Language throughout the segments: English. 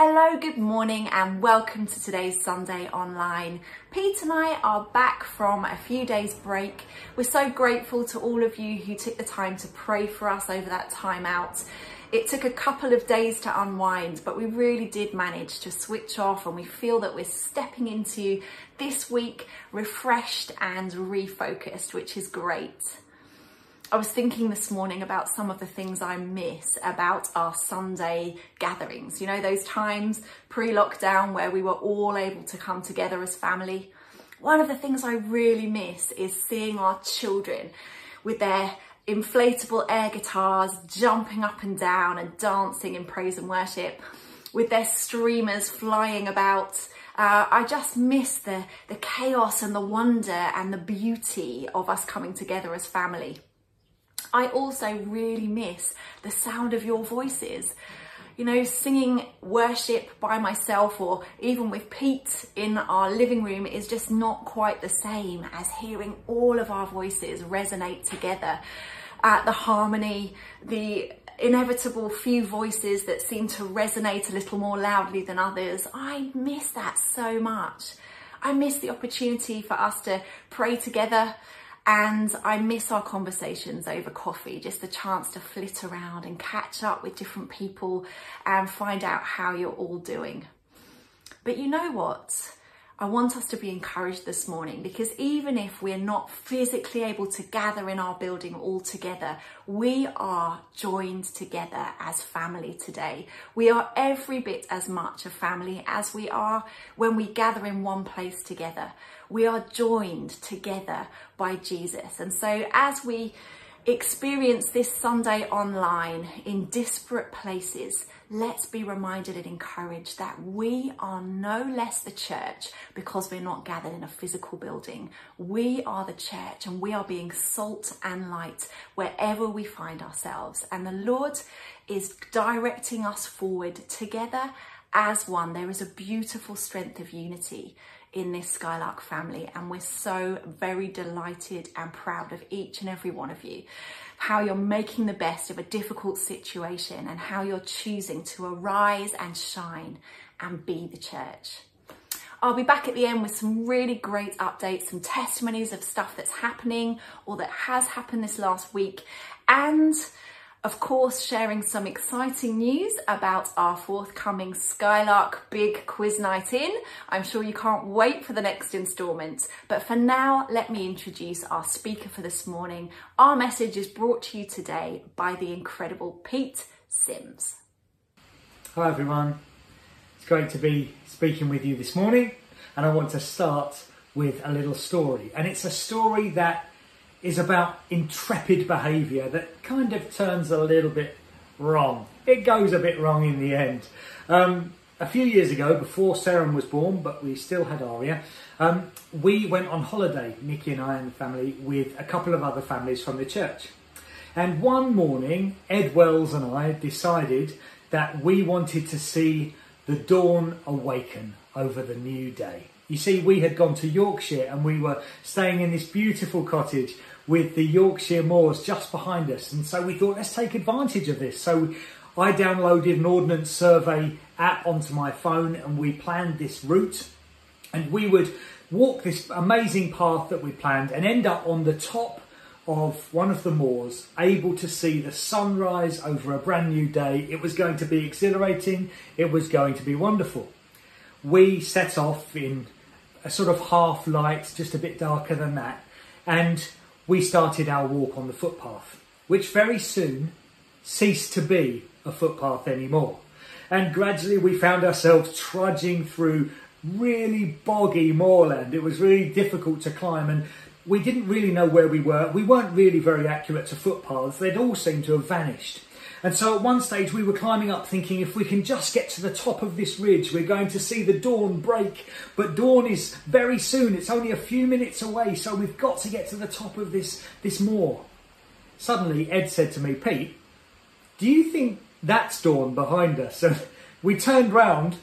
Hello, good morning, and welcome to today's Sunday Online. Pete and I are back from a few days' break. We're so grateful to all of you who took the time to pray for us over that time out. It took a couple of days to unwind, but we really did manage to switch off, and we feel that we're stepping into this week refreshed and refocused, which is great. I was thinking this morning about some of the things I miss about our Sunday gatherings. You know, those times pre lockdown where we were all able to come together as family. One of the things I really miss is seeing our children with their inflatable air guitars jumping up and down and dancing in praise and worship, with their streamers flying about. Uh, I just miss the, the chaos and the wonder and the beauty of us coming together as family. I also really miss the sound of your voices. You know, singing worship by myself or even with Pete in our living room is just not quite the same as hearing all of our voices resonate together. Uh, the harmony, the inevitable few voices that seem to resonate a little more loudly than others. I miss that so much. I miss the opportunity for us to pray together, and I miss our conversations over coffee, just the chance to flit around and catch up with different people and find out how you're all doing. But you know what? I want us to be encouraged this morning because even if we're not physically able to gather in our building all together, we are joined together as family today. We are every bit as much a family as we are when we gather in one place together. We are joined together by Jesus. And so as we experience this Sunday online in disparate places, let's be reminded and encouraged that we are no less the church because we're not gathered in a physical building. We are the church and we are being salt and light wherever we find ourselves. And the Lord is directing us forward together as one. There is a beautiful strength of unity in this Skylark family, and we're so very delighted and proud of each and every one of you. How you're making the best of a difficult situation and how you're choosing to arise and shine and be the church. I'll be back at the end with some really great updates, some testimonies of stuff that's happening or that has happened this last week, and of course, sharing some exciting news about our forthcoming Skylark Big Quiz Night In. I'm sure you can't wait for the next instalment. But for now, let me introduce our speaker for this morning. Our message is brought to you today by the incredible Pete Sims. Hi, everyone. It's great to be speaking with you this morning. And I want to start with a little story. And it's a story that is about intrepid behaviour that kind of turns a little bit wrong. It goes a bit wrong in the end. Um, a few years ago, before Seren was born, but we still had Aria, um, we went on holiday, Nikki and I and the family, with a couple of other families from the church. And one morning, Ed Wells and I decided that we wanted to see the dawn awaken over the new day. You see, we had gone to Yorkshire and we were staying in this beautiful cottage with the Yorkshire moors just behind us. And so we thought, let's take advantage of this. So I downloaded an Ordnance Survey app onto my phone and we planned this route. And we would walk this amazing path that we planned and end up on the top of one of the moors, able to see the sunrise over a brand new day. It was going to be exhilarating, it was going to be wonderful. We set off in a sort of half light, just a bit darker than that, and we started our walk on the footpath, which very soon ceased to be a footpath anymore. And gradually we found ourselves trudging through really boggy moorland. It was really difficult to climb and we didn't really know where we were. We weren't really very accurate to footpaths. They'd all seemed to have vanished. And so at one stage we were climbing up thinking if we can just get to the top of this ridge, we're going to see the dawn break. But dawn is very soon, it's only a few minutes away, so we've got to get to the top of this, this moor. Suddenly Ed said to me, Pete, do you think that's dawn behind us? And we turned round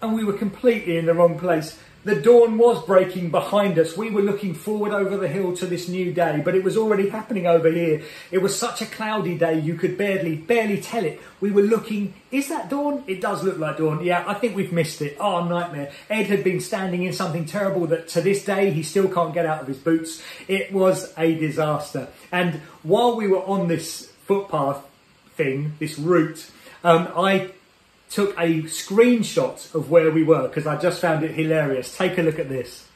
and we were completely in the wrong place. The dawn was breaking behind us. We were looking forward over the hill to this new day, but it was already happening over here. It was such a cloudy day you could barely barely tell it. We were looking, is that dawn? It does look like dawn. Yeah, I think we've missed it. Oh, nightmare. Ed had been standing in something terrible that to this day he still can't get out of his boots. It was a disaster. And while we were on this footpath thing, this route, um, I took a screenshot of where we were because I just found it hilarious. Take a look at this.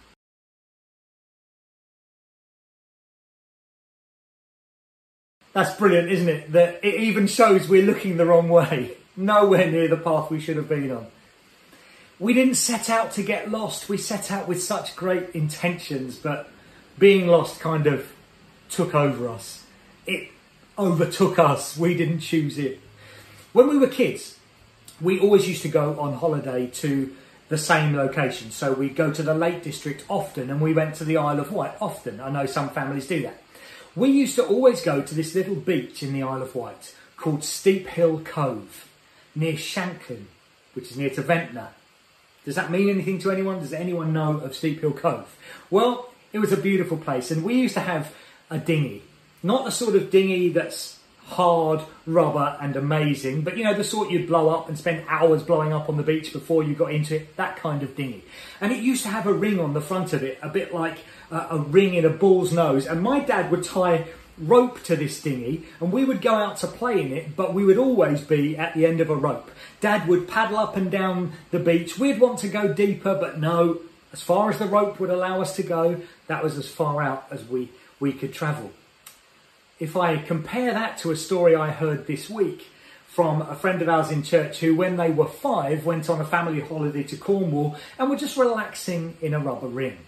That's brilliant, isn't it? That it even shows we're looking the wrong way, nowhere near the path we should have been on. We didn't set out to get lost, we set out with such great intentions, but being lost kind of took over us. It overtook us, we didn't choose it. When we were kids, we always used to go on holiday to the same location. So we'd go to the Lake District often and we went to the Isle of Wight often. I know some families do that. We used to always go to this little beach in the Isle of Wight called Steep Hill Cove near Shanklin, which is near to Ventnor. Does that mean anything to anyone? Does anyone know of Steep Hill Cove? Well, it was a beautiful place and we used to have a dinghy. Not the sort of dinghy that's hard rubber and amazing, but you know, the sort you'd blow up and spend hours blowing up on the beach before you got into it, that kind of dinghy. And it used to have a ring on the front of it, a bit like a, ring in a bull's nose. And my dad would tie rope to this dinghy and we would go out to play in it, but we would always be at the end of a rope. Dad would paddle up and down the beach. We'd want to go deeper, but no, as far as the rope would allow us to go, that was as far out as we, we could travel if I compare that to a story I heard this week from a friend of ours in church who, when they were five, went on a family holiday to Cornwall and were just relaxing in a rubber ring.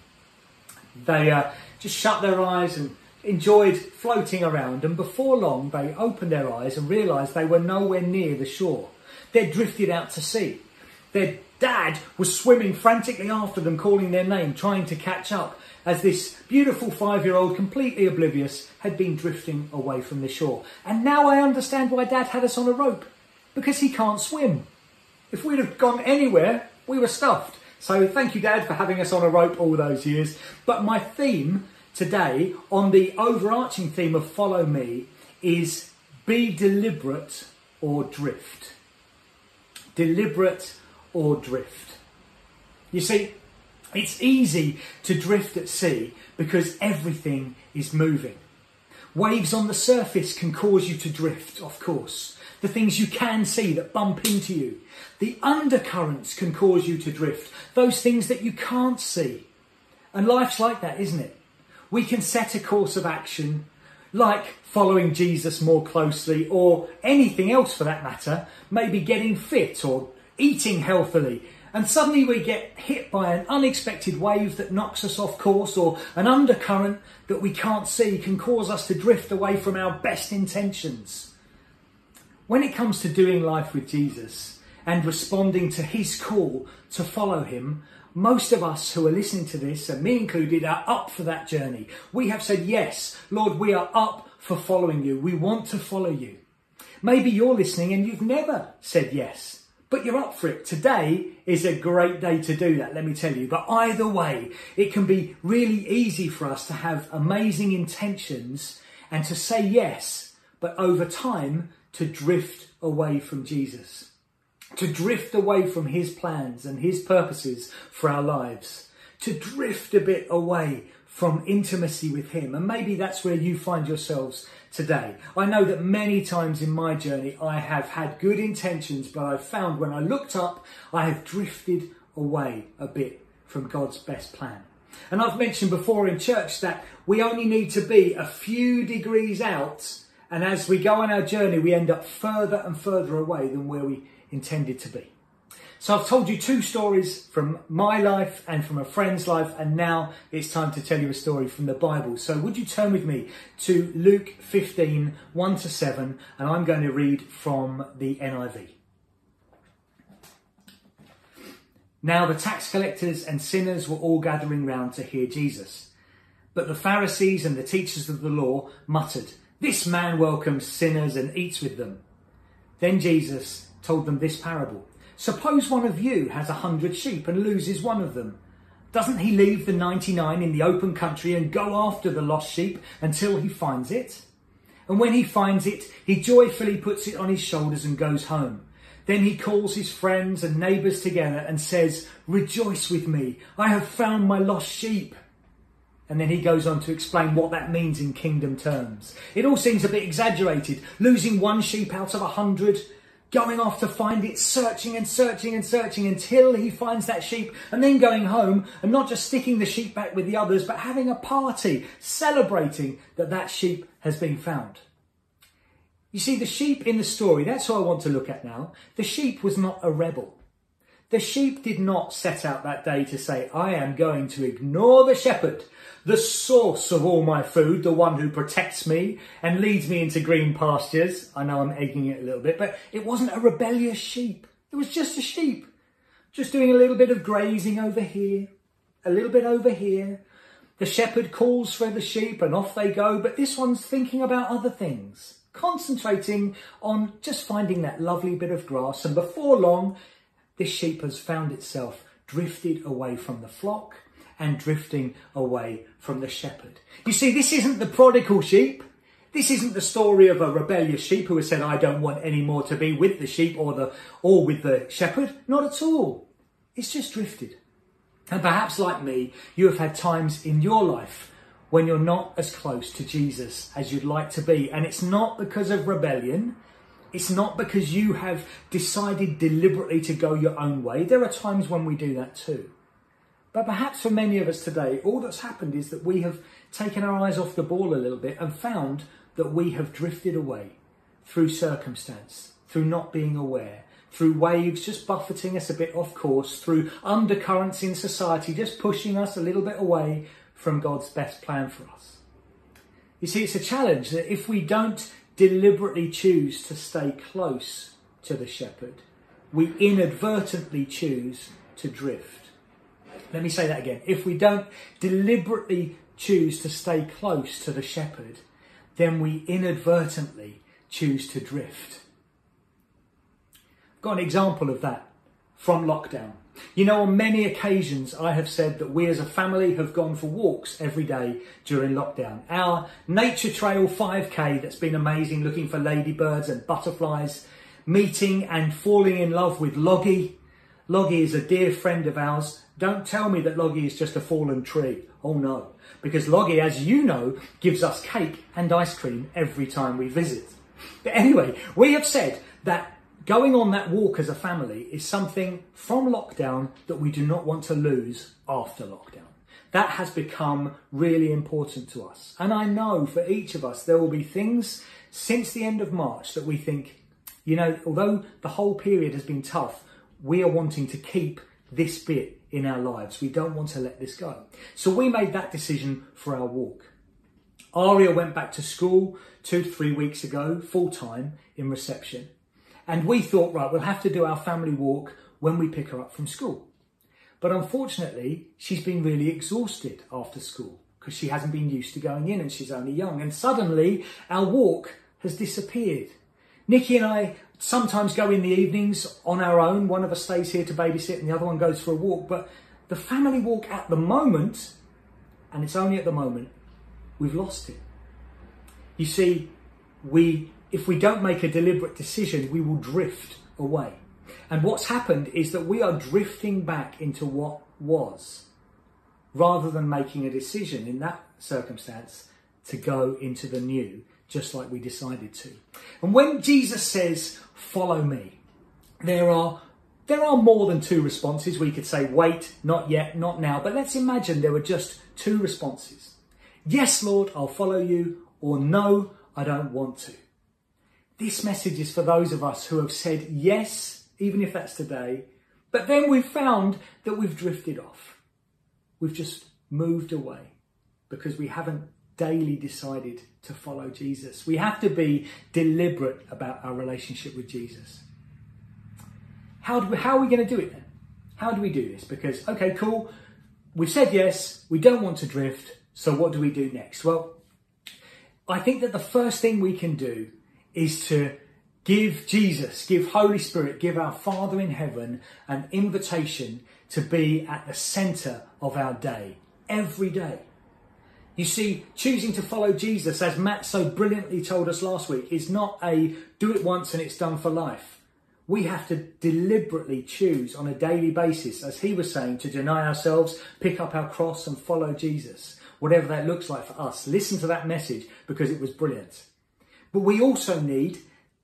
They uh, just shut their eyes and enjoyed floating around, and before long they opened their eyes and realised they were nowhere near the shore. They'd drifted out to sea. Their dad was swimming frantically after them, calling their name, trying to catch up as this beautiful five year old, completely oblivious, had been drifting away from the shore. And now I understand why Dad had us on a rope, because he can't swim. If we'd have gone anywhere, we were stuffed. So thank you, Dad, for having us on a rope all those years. But my theme today, on the overarching theme of Follow Me, is be deliberate or drift. Deliberate or drift. You see, it's easy to drift at sea because everything is moving. Waves on the surface can cause you to drift, of course. The things you can see that bump into you. The undercurrents can cause you to drift. Those things that you can't see. And life's like that, isn't it? We can set a course of action, like following Jesus more closely, or anything else for that matter, maybe getting fit or eating healthily, and suddenly we get hit by an unexpected wave that knocks us off course or an undercurrent that we can't see can cause us to drift away from our best intentions. When it comes to doing life with Jesus and responding to his call to follow him, most of us who are listening to this, and me included, are up for that journey. We have said, Yes, Lord, we are up for following you. We want to follow you. Maybe you're listening and you've never said yes but you're up for it. Today is a great day to do that, let me tell you. But either way, it can be really easy for us to have amazing intentions and to say yes, but over time to drift away from Jesus, to drift away from his plans and his purposes for our lives, to drift a bit away from intimacy with him. And maybe that's where you find yourselves today. I know that many times in my journey I have had good intentions, but I've found when I looked up, I have drifted away a bit from God's best plan. And I've mentioned before in church that we only need to be a few degrees out, and as we go on our journey, we end up further and further away than where we intended to be. So I've told you two stories from my life and from a friend's life, and now it's time to tell you a story from the Bible. So would you turn with me to Luke 15, 1 to 7, and I'm going to read from the NIV. Now the tax collectors and sinners were all gathering round to hear Jesus. But the Pharisees and the teachers of the law muttered, This man welcomes sinners and eats with them. Then Jesus told them this parable. Suppose one of you has a hundred sheep and loses one of them. Doesn't he leave the 99 in the open country and go after the lost sheep until he finds it? And when he finds it, he joyfully puts it on his shoulders and goes home. Then he calls his friends and neighbours together and says, Rejoice with me, I have found my lost sheep. And then he goes on to explain what that means in kingdom terms. It all seems a bit exaggerated. Losing one sheep out of a hundred, going off to find it, searching and searching and searching until he finds that sheep, and then going home and not just sticking the sheep back with the others, but having a party, celebrating that that sheep has been found. You see, the sheep in the story, that's what I want to look at now. The sheep was not a rebel. The sheep did not set out that day to say, I am going to ignore the shepherd, the source of all my food, the one who protects me and leads me into green pastures. I know I'm egging it a little bit, but it wasn't a rebellious sheep. It was just a sheep, just doing a little bit of grazing over here, a little bit over here. The shepherd calls for the sheep and off they go, but this one's thinking about other things, concentrating on just finding that lovely bit of grass. And before long, this sheep has found itself drifted away from the flock and drifting away from the shepherd. You see, this isn't the prodigal sheep. This isn't the story of a rebellious sheep who has said, I don't want any more to be with the sheep or the, or with the shepherd. Not at all. It's just drifted. And perhaps like me, you have had times in your life when you're not as close to Jesus as you'd like to be. And it's not because of rebellion. It's not because you have decided deliberately to go your own way. There are times when we do that too. But perhaps for many of us today, all that's happened is that we have taken our eyes off the ball a little bit and found that we have drifted away through circumstance, through not being aware, through waves just buffeting us a bit off course, through undercurrents in society just pushing us a little bit away from God's best plan for us. You see, it's a challenge that if we don't deliberately choose to stay close to the shepherd, we inadvertently choose to drift. Let me say that again. If we don't deliberately choose to stay close to the shepherd, then we inadvertently choose to drift. I've got an example of that from lockdown. You know, on many occasions, I have said that we as a family have gone for walks every day during lockdown. Our Nature Trail 5K, that's been amazing, looking for ladybirds and butterflies, meeting and falling in love with Loggy. Loggy is a dear friend of ours. Don't tell me that Loggy is just a fallen tree. Oh no. Because Loggy, as you know, gives us cake and ice cream every time we visit. But anyway, we have said that Going on that walk as a family is something from lockdown that we do not want to lose after lockdown. That has become really important to us. And I know for each of us, there will be things since the end of March that we think, you know, although the whole period has been tough, we are wanting to keep this bit in our lives. We don't want to let this go. So we made that decision for our walk. Aria went back to school two three weeks ago, full time in reception. And we thought, right, we'll have to do our family walk when we pick her up from school. But unfortunately, she's been really exhausted after school because she hasn't been used to going in and she's only young. And suddenly, our walk has disappeared. Nikki and I sometimes go in the evenings on our own. One of us stays here to babysit and the other one goes for a walk. But the family walk at the moment, and it's only at the moment, we've lost it. You see, we if we don't make a deliberate decision, we will drift away. And what's happened is that we are drifting back into what was rather than making a decision in that circumstance to go into the new, just like we decided to. And when Jesus says, Follow me, there are there are more than two responses. We could say, wait, not yet, not now. But let's imagine there were just two responses. Yes, Lord, I'll follow you, or no, I don't want to. This message is for those of us who have said yes, even if that's today, but then we've found that we've drifted off. We've just moved away because we haven't daily decided to follow Jesus. We have to be deliberate about our relationship with Jesus. How, do we, how are we going to do it then? How do we do this? Because, okay, cool, we've said yes, we don't want to drift, so what do we do next? Well, I think that the first thing we can do is to give Jesus, give Holy Spirit, give our Father in heaven an invitation to be at the centre of our day, every day. You see, choosing to follow Jesus, as Matt so brilliantly told us last week, is not a do it once and it's done for life. We have to deliberately choose on a daily basis, as he was saying, to deny ourselves, pick up our cross and follow Jesus, whatever that looks like for us. Listen to that message because it was brilliant. But we also need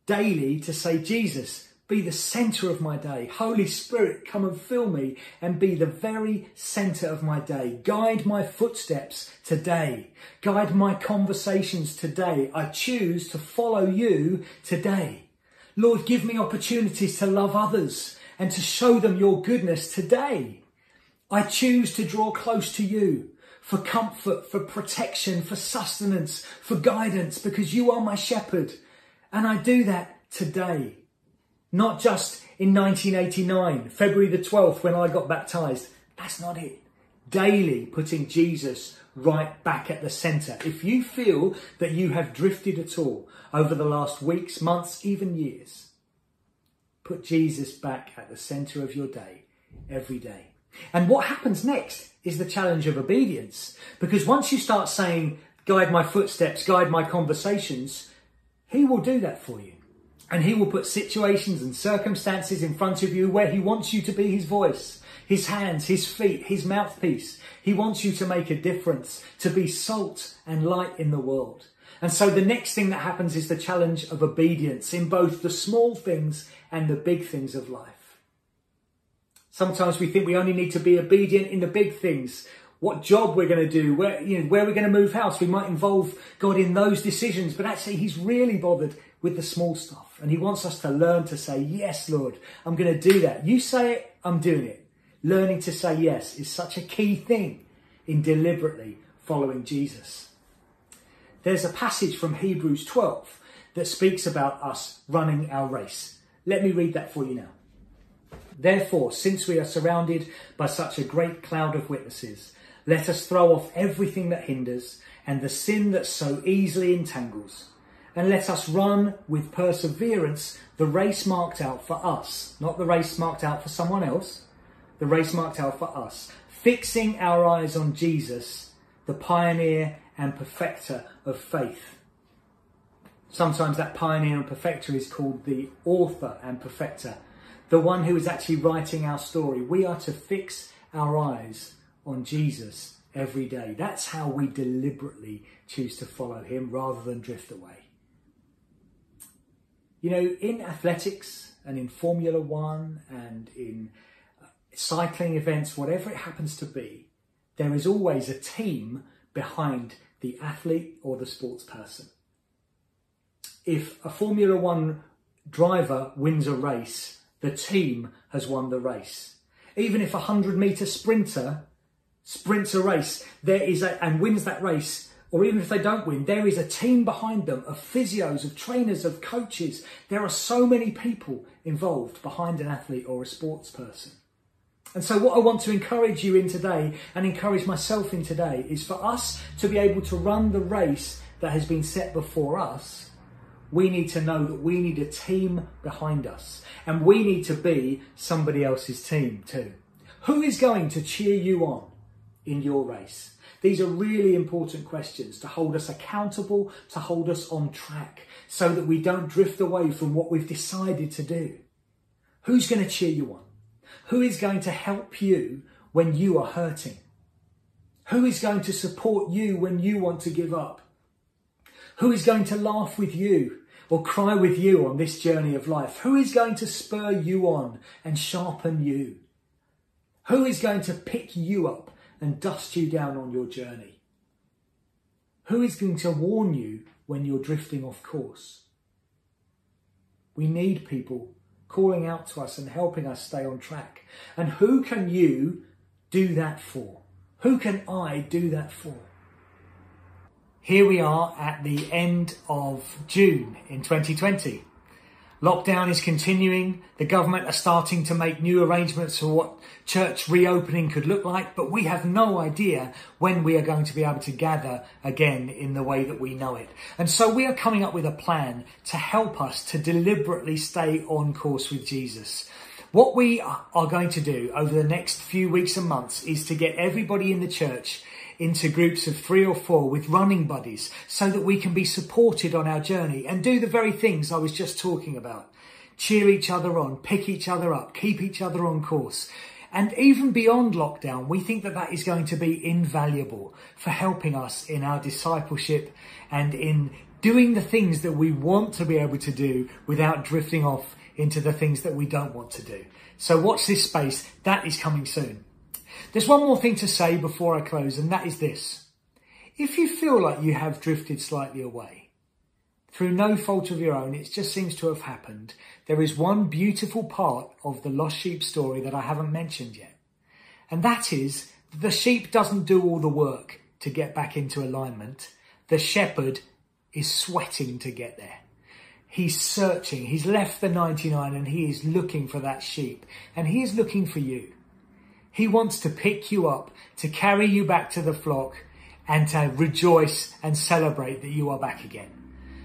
daily to say, Jesus, be the center of my day. Holy Spirit, come and fill me and be the very center of my day. Guide my footsteps today. Guide my conversations today. I choose to follow you today. Lord, give me opportunities to love others and to show them your goodness today. I choose to draw close to you for comfort, for protection, for sustenance, for guidance, because you are my shepherd. And I do that today. Not just in 1989, February the 12th, when I got baptized. That's not it. Daily putting Jesus right back at the centre. If you feel that you have drifted at all over the last weeks, months, even years, put Jesus back at the centre of your day every day. And what happens next is the challenge of obedience. Because once you start saying, guide my footsteps, guide my conversations, he will do that for you. And he will put situations and circumstances in front of you where he wants you to be his voice, his hands, his feet, his mouthpiece. He wants you to make a difference, to be salt and light in the world. And so the next thing that happens is the challenge of obedience in both the small things and the big things of life. Sometimes we think we only need to be obedient in the big things. What job we're going to do, where, you know, where we're going to move house. We might involve God in those decisions, but actually he's really bothered with the small stuff. And he wants us to learn to say, yes, Lord, I'm going to do that. You say it, I'm doing it. Learning to say yes is such a key thing in deliberately following Jesus. There's a passage from Hebrews 12 that speaks about us running our race. Let me read that for you now. Therefore, since we are surrounded by such a great cloud of witnesses, let us throw off everything that hinders and the sin that so easily entangles and let us run with perseverance the race marked out for us, not the race marked out for someone else, the race marked out for us, fixing our eyes on Jesus, the pioneer and perfecter of faith. Sometimes that pioneer and perfecter is called the author and perfecter, the one who is actually writing our story. We are to fix our eyes on Jesus every day. That's how we deliberately choose to follow him rather than drift away. You know, in athletics and in Formula One and in uh, cycling events, whatever it happens to be, there is always a team behind the athlete or the sports person. If a Formula One driver wins a race, the team has won the race. Even if a 100 metre sprinter sprints a race there is a, and wins that race, or even if they don't win, there is a team behind them of physios, of trainers, of coaches. There are so many people involved behind an athlete or a sports person. And so, what I want to encourage you in today and encourage myself in today is for us to be able to run the race that has been set before us. We need to know that we need a team behind us and we need to be somebody else's team too. Who is going to cheer you on in your race? These are really important questions to hold us accountable, to hold us on track, so that we don't drift away from what we've decided to do. Who's going to cheer you on? Who is going to help you when you are hurting? Who is going to support you when you want to give up? Who is going to laugh with you or cry with you on this journey of life? Who is going to spur you on and sharpen you? Who is going to pick you up and dust you down on your journey? Who is going to warn you when you're drifting off course? We need people calling out to us and helping us stay on track. And who can you do that for? Who can I do that for? Here we are at the end of June in 2020. Lockdown is continuing. The government are starting to make new arrangements for what church reopening could look like, but we have no idea when we are going to be able to gather again in the way that we know it. And so we are coming up with a plan to help us to deliberately stay on course with Jesus. What we are going to do over the next few weeks and months is to get everybody in the church into groups of three or four with running buddies so that we can be supported on our journey and do the very things I was just talking about. Cheer each other on, pick each other up, keep each other on course. And even beyond lockdown, we think that that is going to be invaluable for helping us in our discipleship and in doing the things that we want to be able to do without drifting off into the things that we don't want to do. So watch this space. That is coming soon. There's one more thing to say before I close, and that is this. If you feel like you have drifted slightly away, through no fault of your own, it just seems to have happened, there is one beautiful part of the lost sheep story that I haven't mentioned yet. And that is the sheep doesn't do all the work to get back into alignment. The shepherd is sweating to get there. He's searching. He's left the 99 and he is looking for that sheep. And he is looking for you. He wants to pick you up, to carry you back to the flock, and to rejoice and celebrate that you are back again.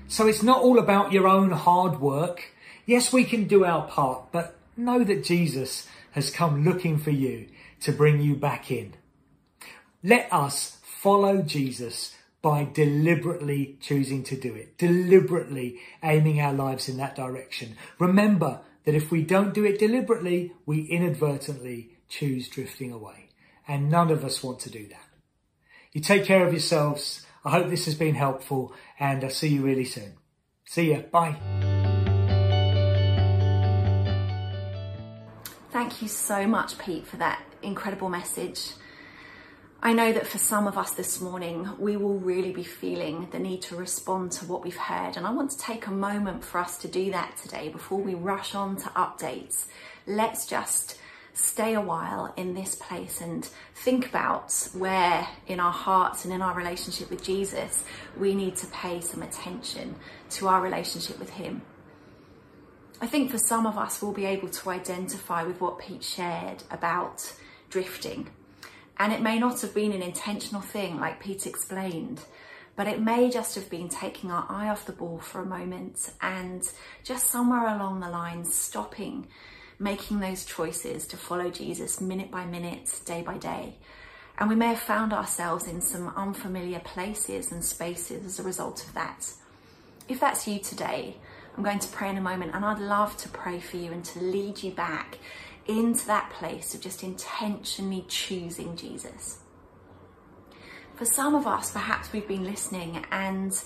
So it's not all about your own hard work. Yes, we can do our part, but know that Jesus has come looking for you to bring you back in. Let us follow Jesus by deliberately choosing to do it, deliberately aiming our lives in that direction. Remember that if we don't do it deliberately, we inadvertently choose drifting away. And none of us want to do that. You take care of yourselves. I hope this has been helpful and I'll see you really soon. See ya. Bye. Thank you so much, Pete, for that incredible message. I know that for some of us this morning, we will really be feeling the need to respond to what we've heard. And I want to take a moment for us to do that today before we rush on to updates. Let's just stay a while in this place and think about where in our hearts and in our relationship with Jesus we need to pay some attention to our relationship with Him. I think for some of us, we'll be able to identify with what Pete shared about drifting. And it may not have been an intentional thing, like Pete explained, but it may just have been taking our eye off the ball for a moment and just somewhere along the line stopping making those choices to follow Jesus minute by minute, day by day. And we may have found ourselves in some unfamiliar places and spaces as a result of that. If that's you today, I'm going to pray in a moment and I'd love to pray for you and to lead you back into that place of just intentionally choosing Jesus. For some of us, perhaps we've been listening and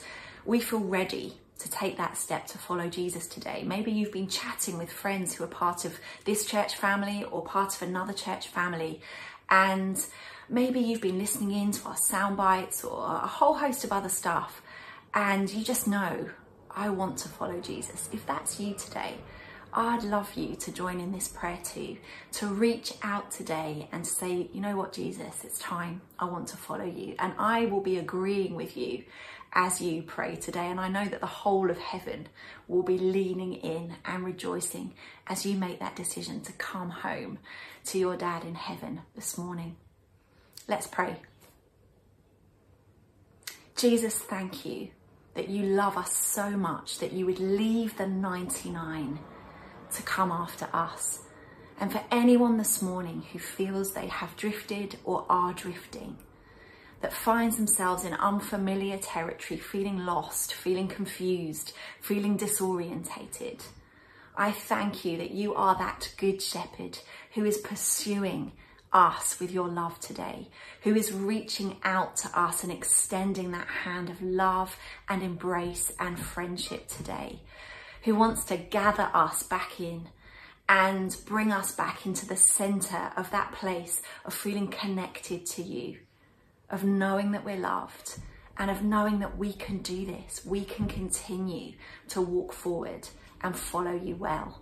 we feel ready to take that step to follow Jesus today. Maybe you've been chatting with friends who are part of this church family or part of another church family, and maybe you've been listening in to our sound bites or a whole host of other stuff, and you just know, I want to follow Jesus. If that's you today, I'd love you to join in this prayer too, to reach out today and say, you know what, Jesus, it's time. I want to follow you. And I will be agreeing with you as you pray today. And I know that the whole of heaven will be leaning in and rejoicing as you make that decision to come home to your dad in heaven this morning. Let's pray. Jesus, thank you that you love us so much that you would leave the 99 to come after us. And for anyone this morning who feels they have drifted or are drifting, that finds themselves in unfamiliar territory, feeling lost, feeling confused, feeling disorientated. I thank you that you are that good shepherd who is pursuing us with your love today, who is reaching out to us and extending that hand of love and embrace and friendship today, who wants to gather us back in and bring us back into the center of that place of feeling connected to you of knowing that we're loved and of knowing that we can do this. We can continue to walk forward and follow you well.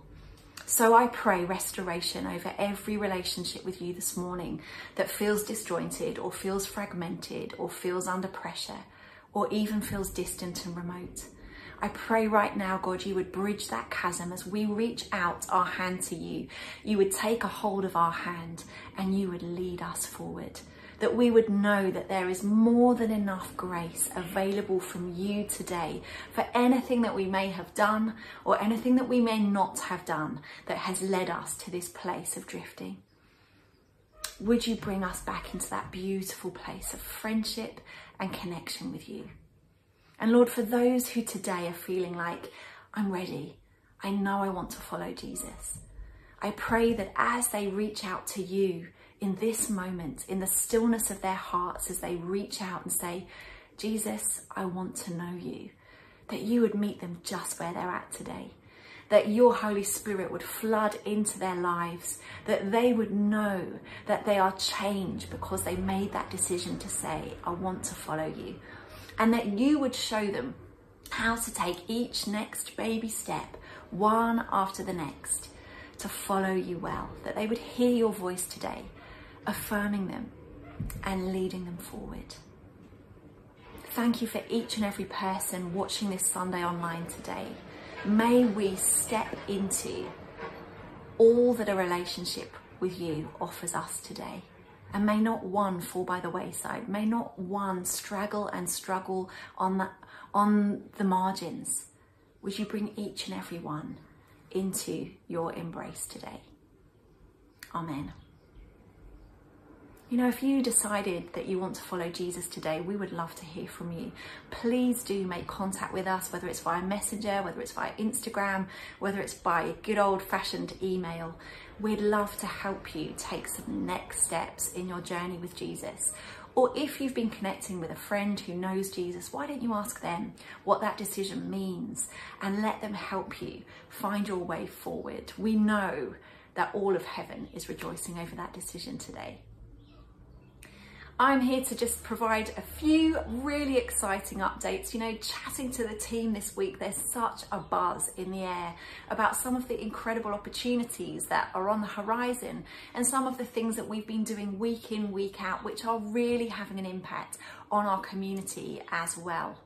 So I pray restoration over every relationship with you this morning that feels disjointed or feels fragmented or feels under pressure or even feels distant and remote. I pray right now, God, you would bridge that chasm as we reach out our hand to you. You would take a hold of our hand and you would lead us forward that we would know that there is more than enough grace available from you today for anything that we may have done or anything that we may not have done that has led us to this place of drifting. Would you bring us back into that beautiful place of friendship and connection with you? And Lord, for those who today are feeling like, I'm ready, I know I want to follow Jesus. I pray that as they reach out to you in this moment, in the stillness of their hearts, as they reach out and say, Jesus, I want to know you, that you would meet them just where they're at today. That your Holy Spirit would flood into their lives, that they would know that they are changed because they made that decision to say, I want to follow you. And that you would show them how to take each next baby step, one after the next, to follow you well, that they would hear your voice today, affirming them and leading them forward. Thank you for each and every person watching this Sunday online today. May we step into all that a relationship with you offers us today. And may not one fall by the wayside. May not one straggle and struggle on the, on the margins. Would you bring each and every one into your embrace today. Amen. You know, if you decided that you want to follow Jesus today, we would love to hear from you. Please do make contact with us, whether it's via Messenger, whether it's via Instagram, whether it's by a good old fashioned email. We'd love to help you take some next steps in your journey with Jesus. Or if you've been connecting with a friend who knows Jesus, why don't you ask them what that decision means and let them help you find your way forward? We know that all of heaven is rejoicing over that decision today. I'm here to just provide a few really exciting updates. You know, chatting to the team this week, there's such a buzz in the air about some of the incredible opportunities that are on the horizon and some of the things that we've been doing week in, week out, which are really having an impact on our community as well.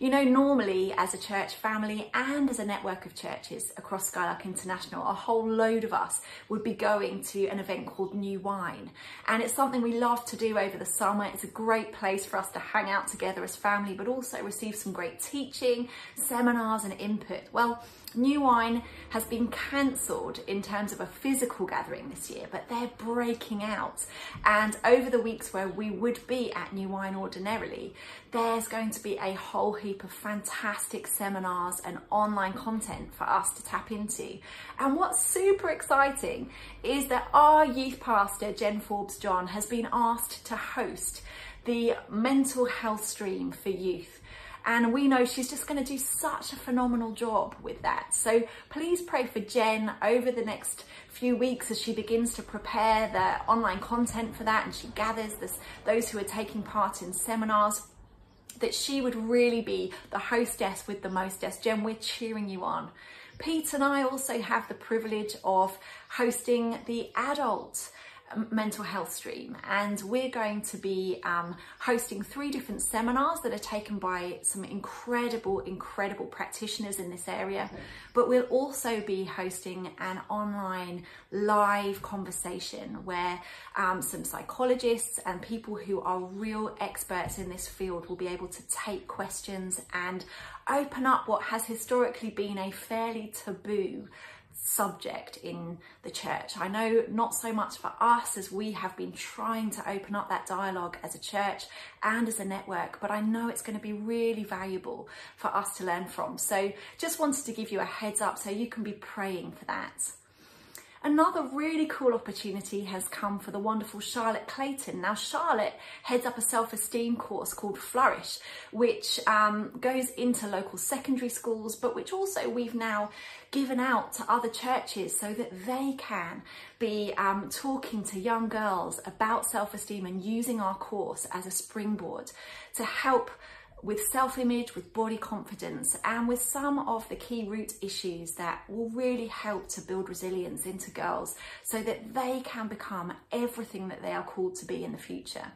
You know, normally as a church family and as a network of churches across Skylark International, a whole load of us would be going to an event called New Wine. And it's something we love to do over the summer. It's a great place for us to hang out together as family, but also receive some great teaching, seminars and input. Well, New Wine has been cancelled in terms of a physical gathering this year, but they're breaking out. And over the weeks where we would be at New Wine ordinarily, there's going to be a whole heap of fantastic seminars and online content for us to tap into. And what's super exciting is that our youth pastor, Jen Forbes John, has been asked to host the mental health stream for youth. And we know she's just going to do such a phenomenal job with that. So please pray for Jen over the next few weeks as she begins to prepare the online content for that and she gathers this, those who are taking part in seminars that she would really be the hostess with the mostess. Jen, we're cheering you on. Pete and I also have the privilege of hosting the adult mental health stream. And we're going to be um, hosting three different seminars that are taken by some incredible incredible practitioners in this area. But we'll also be hosting an online live conversation where um, some psychologists and people who are real experts in this field will be able to take questions and open up what has historically been a fairly taboo subject in the church. I know not so much for us as we have been trying to open up that dialogue as a church and as a network, but I know it's going to be really valuable for us to learn from. So just wanted to give you a heads up so you can be praying for that. Another really cool opportunity has come for the wonderful Charlotte Clayton. Now, Charlotte heads up a self-esteem course called Flourish, which um, goes into local secondary schools, but which also we've now given out to other churches so that they can be um, talking to young girls about self-esteem and using our course as a springboard to help with self image, with body confidence, and with some of the key root issues that will really help to build resilience into girls so that they can become everything that they are called to be in the future.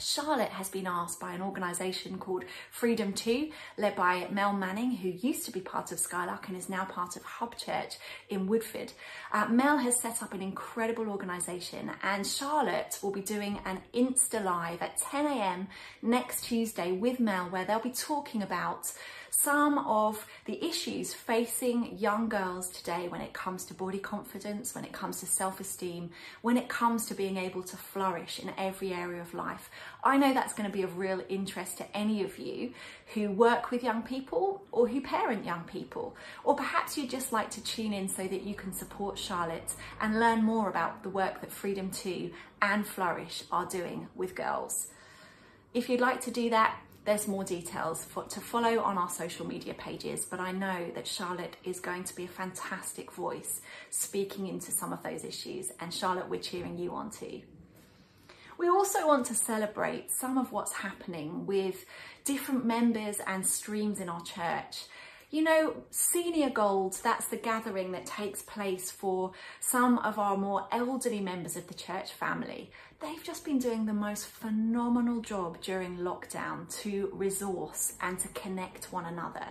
Charlotte has been asked by an organisation called Freedom 2, led by Mel Manning, who used to be part of Skylark and is now part of Hub Church in Woodford. Uh, Mel has set up an incredible organisation, and Charlotte will be doing an Insta Live at 10 a.m. next Tuesday with Mel, where they'll be talking about some of the issues facing young girls today when it comes to body confidence, when it comes to self esteem, when it comes to being able to flourish in every area of life. I know that's going to be of real interest to any of you who work with young people or who parent young people, or perhaps you'd just like to tune in so that you can support Charlotte and learn more about the work that Freedom 2 and Flourish are doing with girls. If you'd like to do that, there's more details for, to follow on our social media pages, but I know that Charlotte is going to be a fantastic voice speaking into some of those issues, and Charlotte, we're cheering you on too. We also want to celebrate some of what's happening with different members and streams in our church. You know, Senior Gold, that's the gathering that takes place for some of our more elderly members of the church family. They've just been doing the most phenomenal job during lockdown to resource and to connect one another.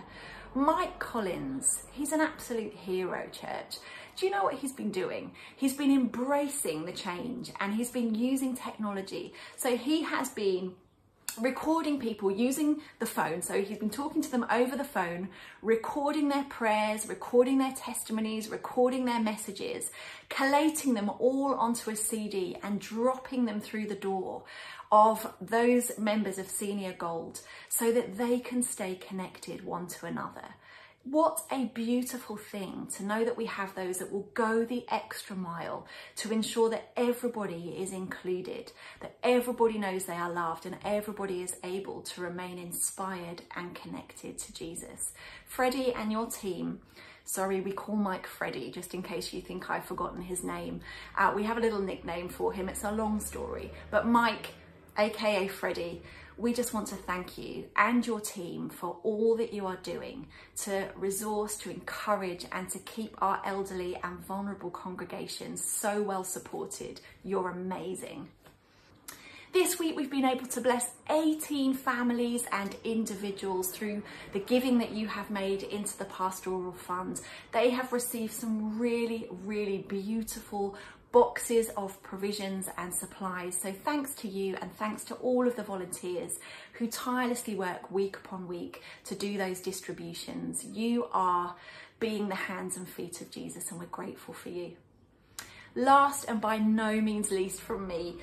Mike Collins, he's an absolute hero, church. Do you know what he's been doing? He's been embracing the change and he's been using technology. So he has been recording people using the phone. So he's been talking to them over the phone, recording their prayers, recording their testimonies, recording their messages, collating them all onto a CD and dropping them through the door of those members of Senior Gold so that they can stay connected one to another. What a beautiful thing to know that we have those that will go the extra mile to ensure that everybody is included, that everybody knows they are loved, and everybody is able to remain inspired and connected to Jesus. Freddie and your team. Sorry, we call Mike Freddie, just in case you think I've forgotten his name. Uh, we have a little nickname for him. It's a long story. But Mike, aka Freddie, we just want to thank you and your team for all that you are doing to resource, to encourage, and to keep our elderly and vulnerable congregations so well supported. You're amazing. This week, we've been able to bless 18 families and individuals through the giving that you have made into the pastoral fund. They have received some really, really beautiful boxes of provisions and supplies. So thanks to you and thanks to all of the volunteers who tirelessly work week upon week to do those distributions. You are being the hands and feet of Jesus and we're grateful for you. Last and by no means least from me,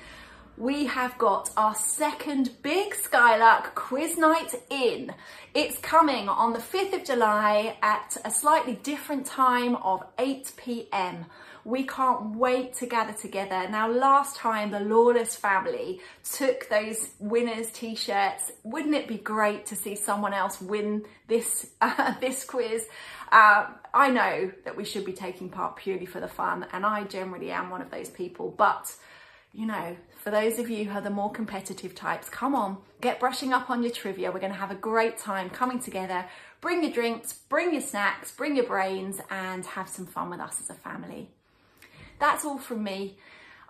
we have got our second big Skylark quiz night in. It's coming on the 5th of July at a slightly different time of 8 p.m. We can't wait to gather together. Now, last time the Lawless family took those winners t-shirts. Wouldn't it be great to see someone else win this, uh, this quiz? Uh, I know that we should be taking part purely for the fun and I generally am one of those people, but you know, for those of you who are the more competitive types, come on, get brushing up on your trivia. We're going to have a great time coming together. Bring your drinks, bring your snacks, bring your brains, and have some fun with us as a family. That's all from me.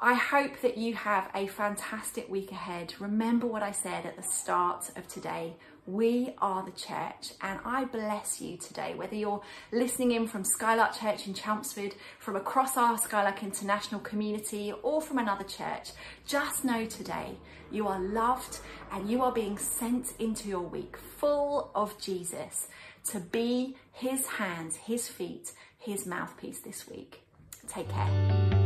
I hope that you have a fantastic week ahead. Remember what I said at the start of today. We are the church, and I bless you today, whether you're listening in from Skylark Church in Chelmsford, from across our Skylark International community, or from another church. Just know today you are loved and you are being sent into your week full of Jesus to be his hands, his feet, his mouthpiece this week. Take care.